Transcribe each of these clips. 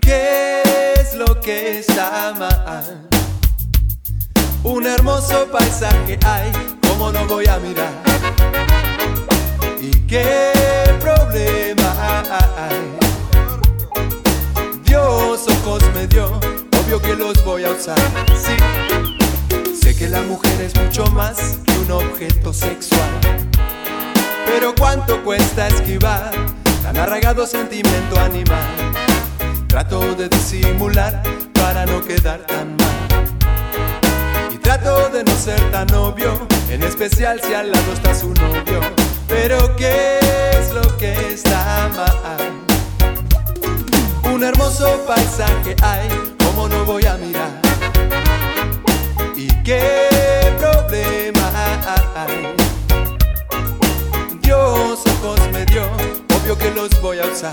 ¿Qué es lo que está mal? Un hermoso paisaje hay, ¿cómo no voy a mirar? ¿Y qué problema hay? Dios ojos me dio, obvio que los voy a usar, sí. Que la mujer es mucho más que un objeto sexual. Pero cuánto cuesta esquivar tan arraigado sentimiento animal. Trato de disimular para no quedar tan mal. Y trato de no ser tan obvio, en especial si al lado está su novio. Pero ¿qué es lo que está mal? Un hermoso paisaje hay, ¿cómo no voy a mirar? ¿Y qué problema hay? Dios ojos me dio, obvio que los voy a usar.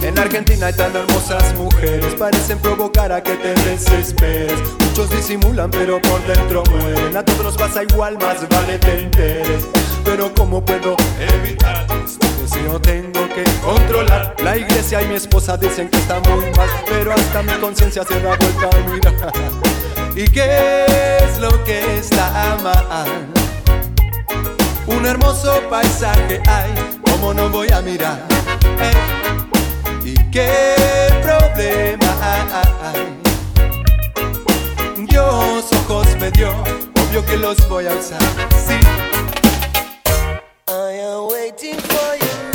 En Argentina hay tan hermosas mujeres, parecen provocar a que te desesperes. Muchos disimulan, pero por dentro mueren. A todos pasa igual, más vale te enteres. Pero ¿cómo puedo evitar este deseo? Tengo que controlar. La iglesia y mi esposa dicen que está muy mal, pero hasta mi conciencia se da vuelta mirar. ¿Y qué es lo que está mal? Un hermoso paisaje hay, ¿cómo no voy a mirar? Eh, ¿Y qué problema hay? Dios ojos me dio, obvio que los voy a usar, sí. I am waiting for your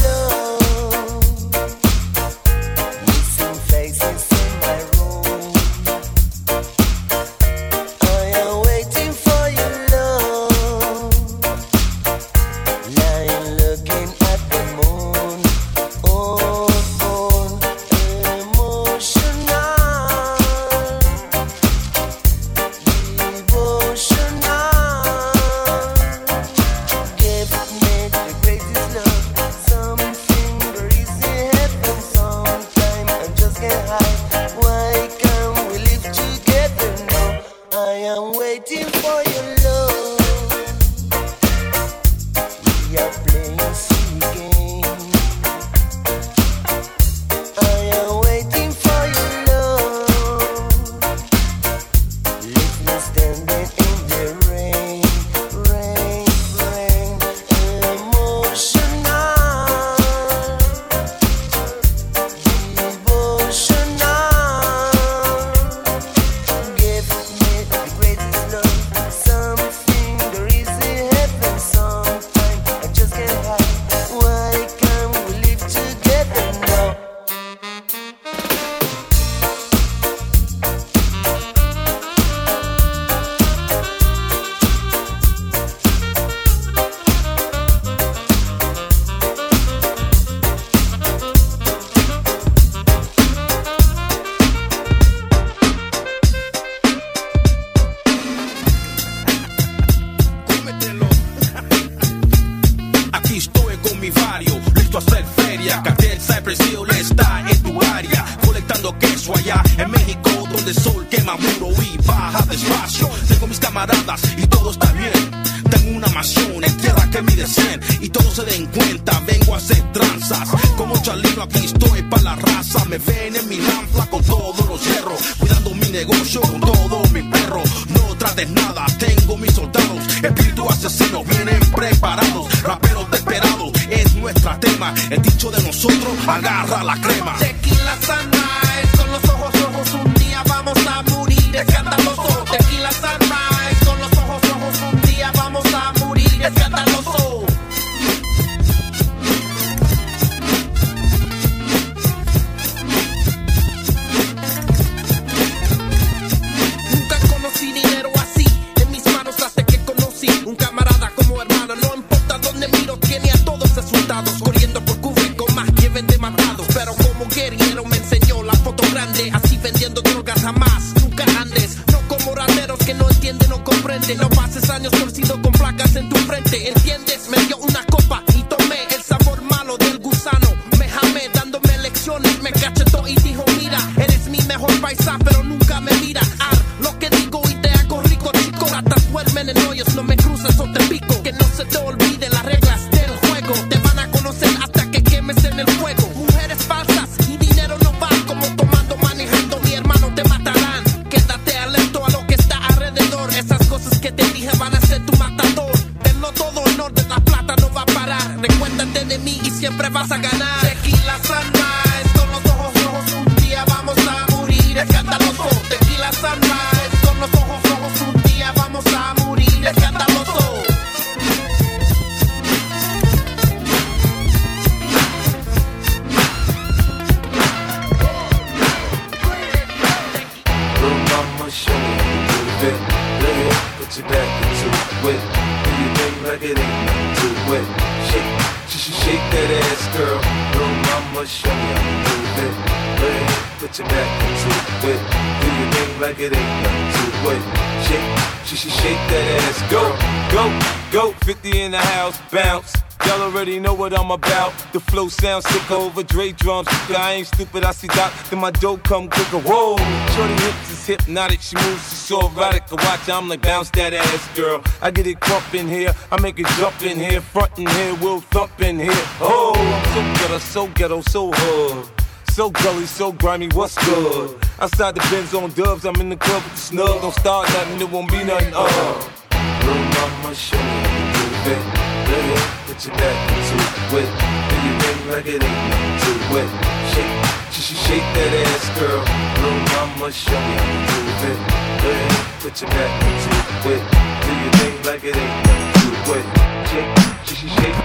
Aquí estoy para la raza, me ven en mi lanza con todos los hierros, cuidando mi negocio con todo mi perro. No trates nada, tengo mis soldados, espíritu asesino, vienen preparados, raperos desesperados, es nuestra tema. El dicho de nosotros, agarra la crema. do it. Shake, shake, shake that ass, girl. Little mama, show me how to do it. Put your back into it. Do your thing like it ain't nothing to it. Shake, shake, shake that ass, go, go, go. 50 in the house, bounce. Y'all already know what I'm about. The flow sounds sick over Dre drums. I ain't stupid, I see that. Then my dope come quicker. Whoa, shorty hips is hypnotic. She moves, she's so erotic. I watch, I'm like bounce that ass, girl. I get it crump in here, I make it jump in here, front in here, we'll thump in here. Oh, I'm so ghetto, so ghetto, so hood. So gully, so grimy, what's good? Outside the Benz on dubs, I'm in the club with the snug. Don't start nothing, it won't be nothing. Uh. Little mama, show me how you do it put your back into it. Do you ring like it ain't nothing to it. Shake, just shake that ass, girl. Little mama, show me how to do it. Go ahead, put your back into it. Do your thing like it ain't nothing to it. Shake, just shake.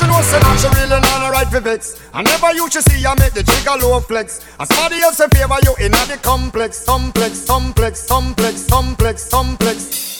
she know say that she really not a right for vex. I never used to see you make the trigger low flex. As somebody else in favor you in the complex, complex, complex, complex, complex, complex. Dorado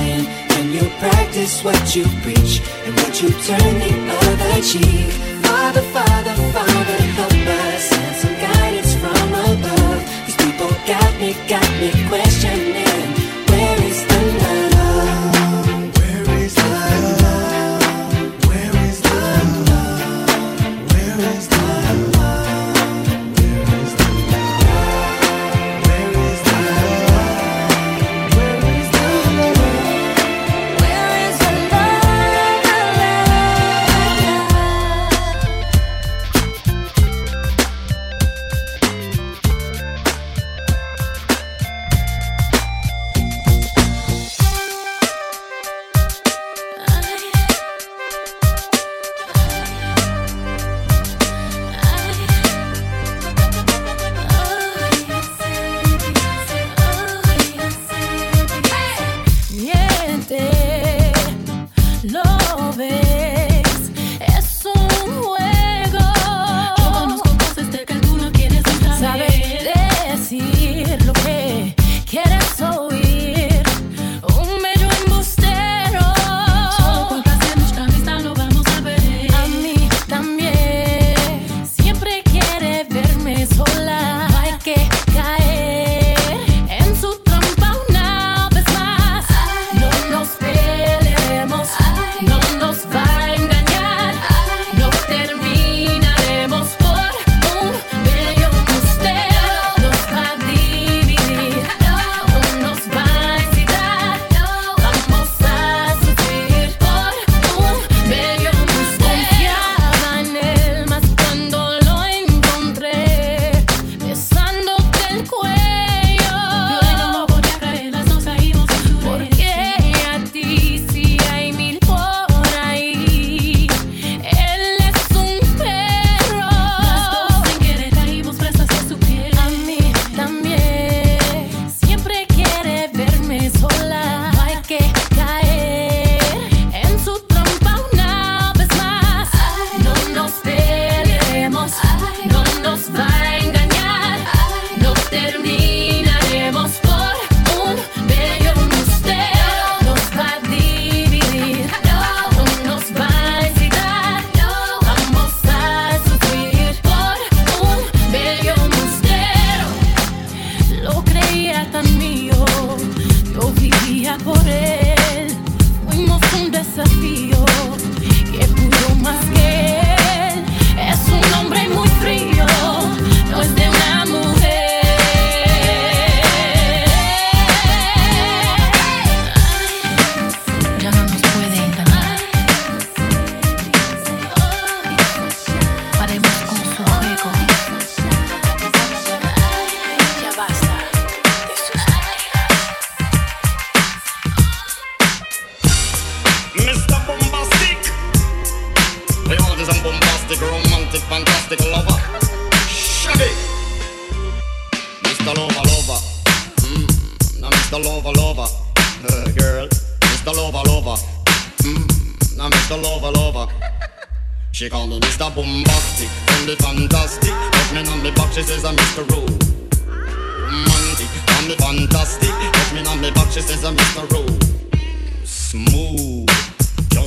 You practice what you preach and what you turn the other cheek. Father, Father, Father, help us. Send some guidance from above. These people got me, got me questioning. Mr. Lover Lover. Uh, girl, Mr. Lover Lover. Mm, now Mr. Lover Lover. She call me Mr. Bombastic, tell me fantastic. Touch me on me back, she says I'm Mr. Romantic, call me fantastic. Touch me on me back, she says I'm Mr. Smooth.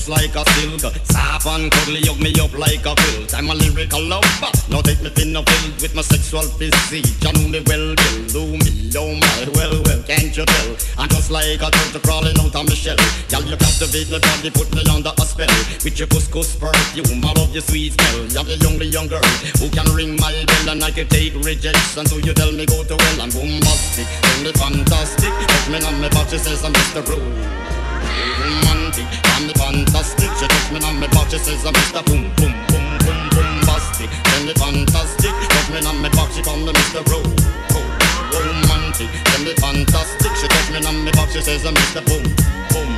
Just like a silk, soft and cuddly, hug me up like a quilt. I'm a lyrical lover, now take me thin or filled with my sexual physique. You know me well, well, do me, oh my, well, well, can't you tell? I'm just like a turtle crawling out of my shell. Girl, you captivate my body, put me under a spell. With your couscous perfume, I love your sweet smell. You're the only young girl who can ring my bell and I can take rejection. So you tell me go to hell, I'm bombastic, tell me fantastic. Touch me on my she says I'm Mr. Rude romantic and me fantastic. She touch me on me back, she says I'm Mr. Boom Boom Boom Boom Bombastic. Tell me fantastic, touch me on me back, she call me Mr. Ro Ro Romantic, tell me fantastic. She touch me on me back, she says I'm Mr. Boom Boom.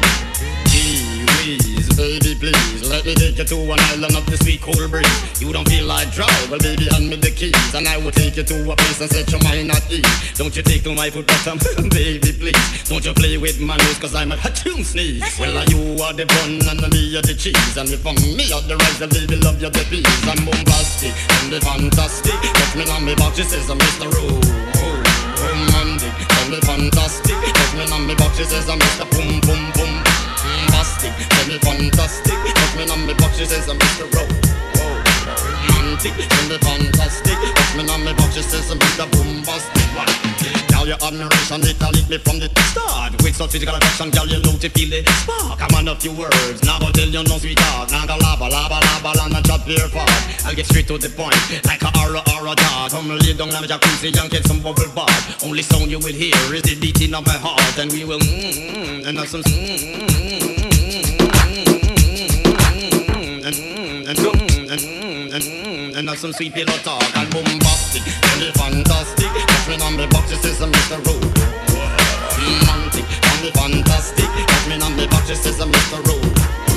Whiz, baby please, let me take you to an island of the sweet cool breeze. You don't feel like drive, well baby hand me the keys, and I will take you to a place and set your mind at ease. Don't you take to my foot bottom, um, baby please. Don't you play with my nose, cause I'm a hatchoon sneeze. Well, you are the bun and me are the cheese, and if I'm me are the rice, the baby love you the peas. I'm bombastic and the fantastic. Touch me on me back, she says I'm Mr. Ro- Romantic, tell me fantastic. Touch me on me back, she says I'm Mr. Boom Boom Boom. Tell me fantastic. Touch me on me she says I'm Mr. Ro. Romantic, me fantastic. Touch me on me she says I'm Mr. Bombastic. Girl, your admiration, it a lit me from the start. With such physical attraction, girl, you know to feel the spark. I'm on a few words, now go tell you no sweetheart. Now go lava, lava, lava, and chop your part. I'll get straight to the point, like a aura, aura dog. Come lay down on my jacuzzi and get some bubble bath. Only sound you will hear is the beating of my heart, and we will mm, mm, mm and have some. Mm, mm and, and, and, and some sweet pillow talk and bombastic, really fantastic. Touch me on me box, she says I'm Mr. Ro. Romantic, me fantastic. Touch me on me box, she says I'm Mr. Ro.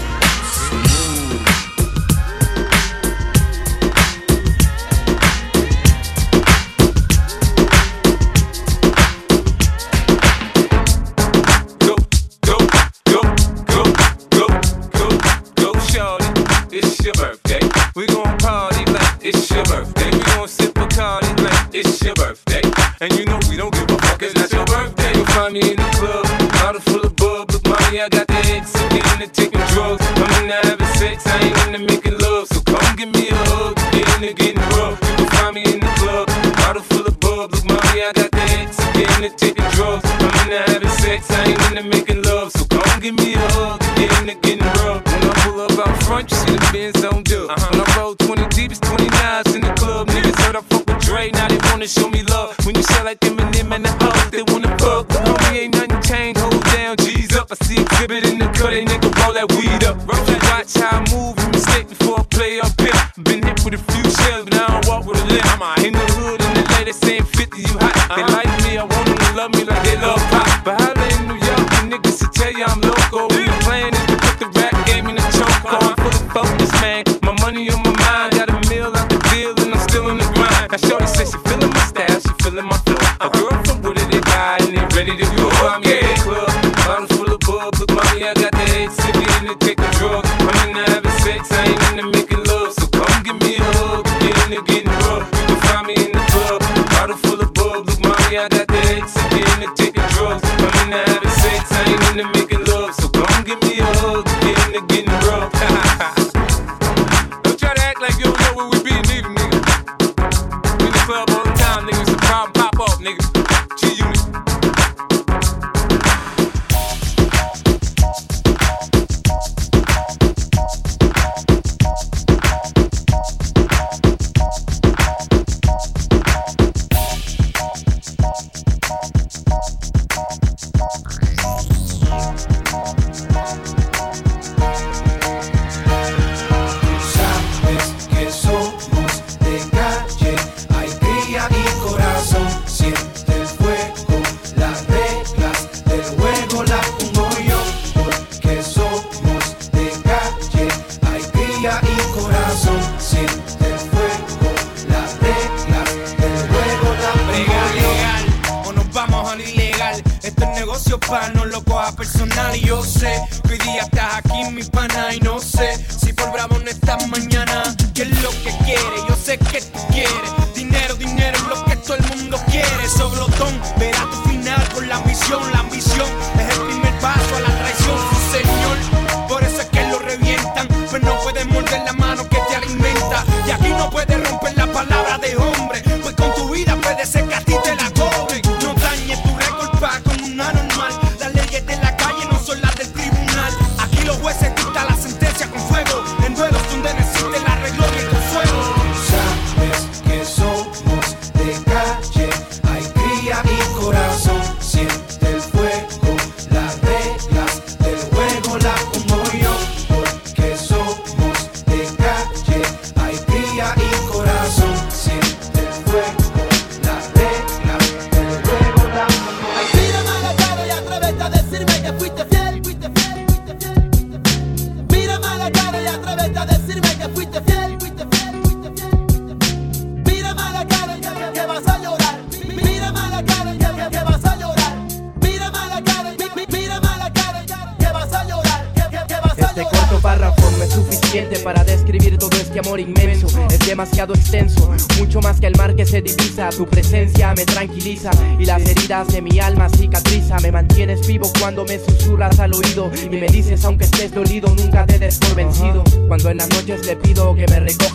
Watch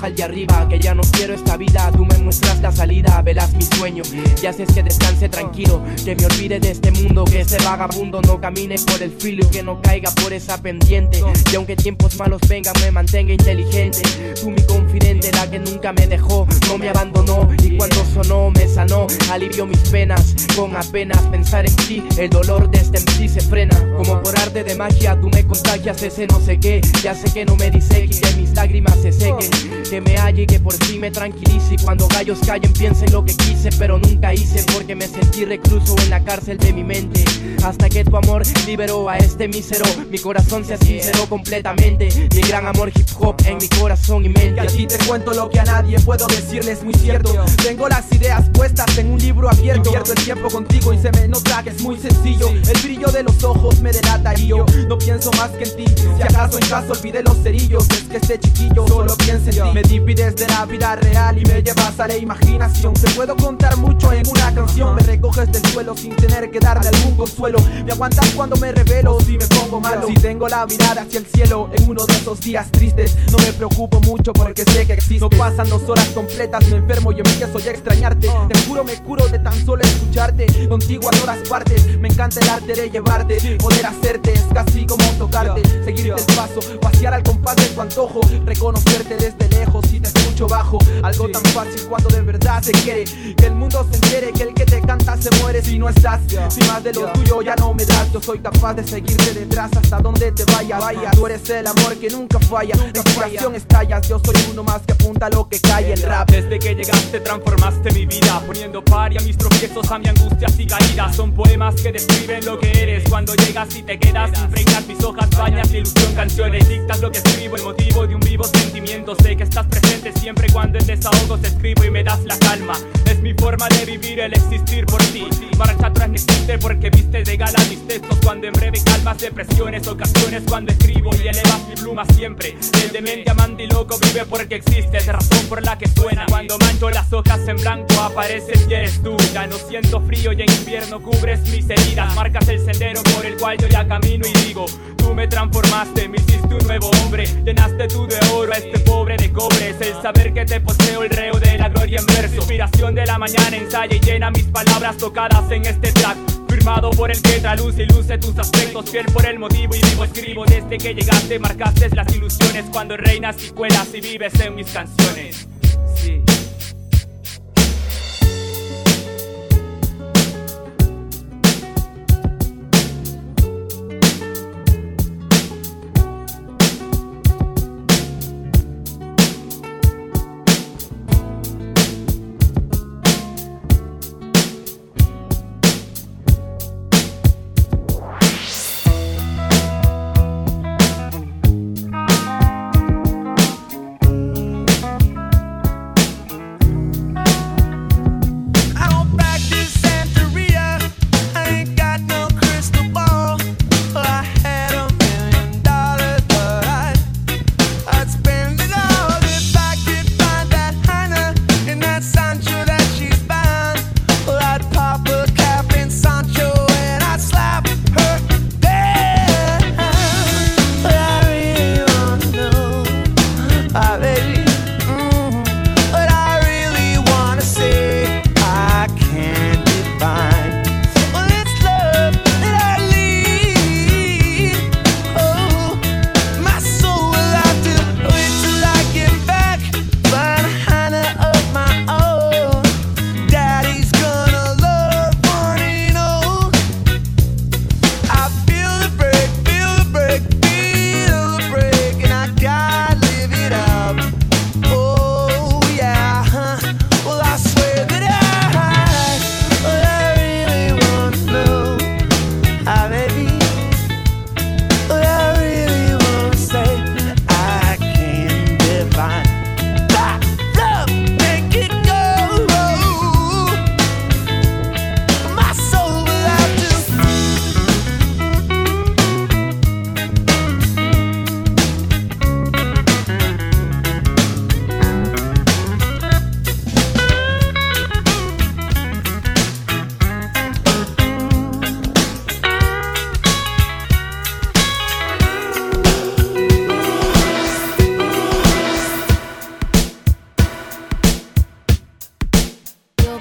recoja el de arriba, que ya no quiero esta vida. Tú me muestras la salida, velas mi sueño y haces que tranquilo, que me olvide de este mundo, que ese vagabundo no camine por el filo, que no caiga por esa pendiente. Y aunque tiempos malos vengan, me mantenga inteligente. Tú mi confidente, la que nunca me dejó, no me abandonó y cuando sonó me sanó, alivió mis penas. Con apenas pensar en ti, el dolor de este MC se frena. Como por arte de magia, tú me contagias ese no sé qué. Ya sé que no me dice que mis lágrimas se sequen, que me halle y que por fin me tranquilice. Y cuando gallos callen, piense en lo que quise, pero nunca hice porque me sentí recluso en la cárcel de mi mente. Hasta que tu amor liberó a este mísero, mi corazón se sinceró completamente. Mi gran amor hip hop en mi corazón y mente. Y aquí te cuento lo que a nadie puedo decirles muy cierto. Tengo las ideas puestas en un libro abierto. Pierdo el tiempo contigo y se me nota que es muy sencillo. El brillo de los ojos me delata y yo no pienso más que en ti. Si acaso en caso olvidé los cerillos Es que este chiquillo solo piensa en ti. Me divides de la vida real y me llevas a la imaginación. Te puedo contar mucho en una canción recoges del suelo sin tener que darme algún consuelo. Me aguantas cuando me revelo si me pongo malo. Si tengo la mirada hacia el cielo en uno de esos días tristes No me preocupo mucho porque sé que existe. No pasan dos horas completas, me enfermo y empiezo ya a extrañarte. Te juro me curo de tan solo escucharte. Contigo a todas partes, me encanta el arte de llevarte. Poder hacerte es casi como tocarte Seguirte el paso, pasear al compás de tu antojo Reconocerte desde lejos y te escucho bajo. Algo tan fácil cuando de verdad se quiere Que el mundo se entere que el que te canta se muere si no estás. Si más de lo tuyo ya no me das Yo soy capaz de seguirte detrás hasta donde te vayas. Vaya, tú eres el amor que nunca falla. La inspiración estallas, yo soy uno más que apunta a lo que cae el rap. Desde que llegaste transformaste mi vida Poniendo par y a mis tropiezos, a mi angustias y caídas. Son poemas que describen lo que eres. Cuando llegas y te quedas Impregnas mis hojas, bañas de ilusión Canciones dictas lo que escribo. El motivo de un vivo sentimiento Sé que estás presente siempre. Cuando en desahogos escribo Y me das la calma. Es mi forma de vivir el existir por ti. Marcha atrás no existe porque viste de gala mis textos Cuando en breve calmas depresiones Ocasiones cuando escribo y elevas mi pluma siempre. El demente amante y loco vive porque existe Es razón por la que suena. Cuando mancho las hojas en blanco apareces y eres tú. Ya no siento frío y en invierno cubres mis heridas. Marcas el sendero por el cual yo ya camino y digo Tú me transformaste, me hiciste un nuevo hombre. Llenaste tú de oro a este pobre de cobre Es el saber que te poseo el reo de la gloria en verso. Inspiración de la mañana ensaya y llena mis palabras tocadas en este track. Firmado por el que traluce y luce tus aspectos. Fiel por el motivo y vivo escribo. Desde que llegaste marcaste las ilusiones Cuando reinas y cuelas y vives en mis canciones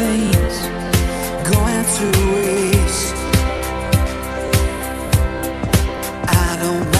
veins, going to waste. I don't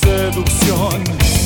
seducción.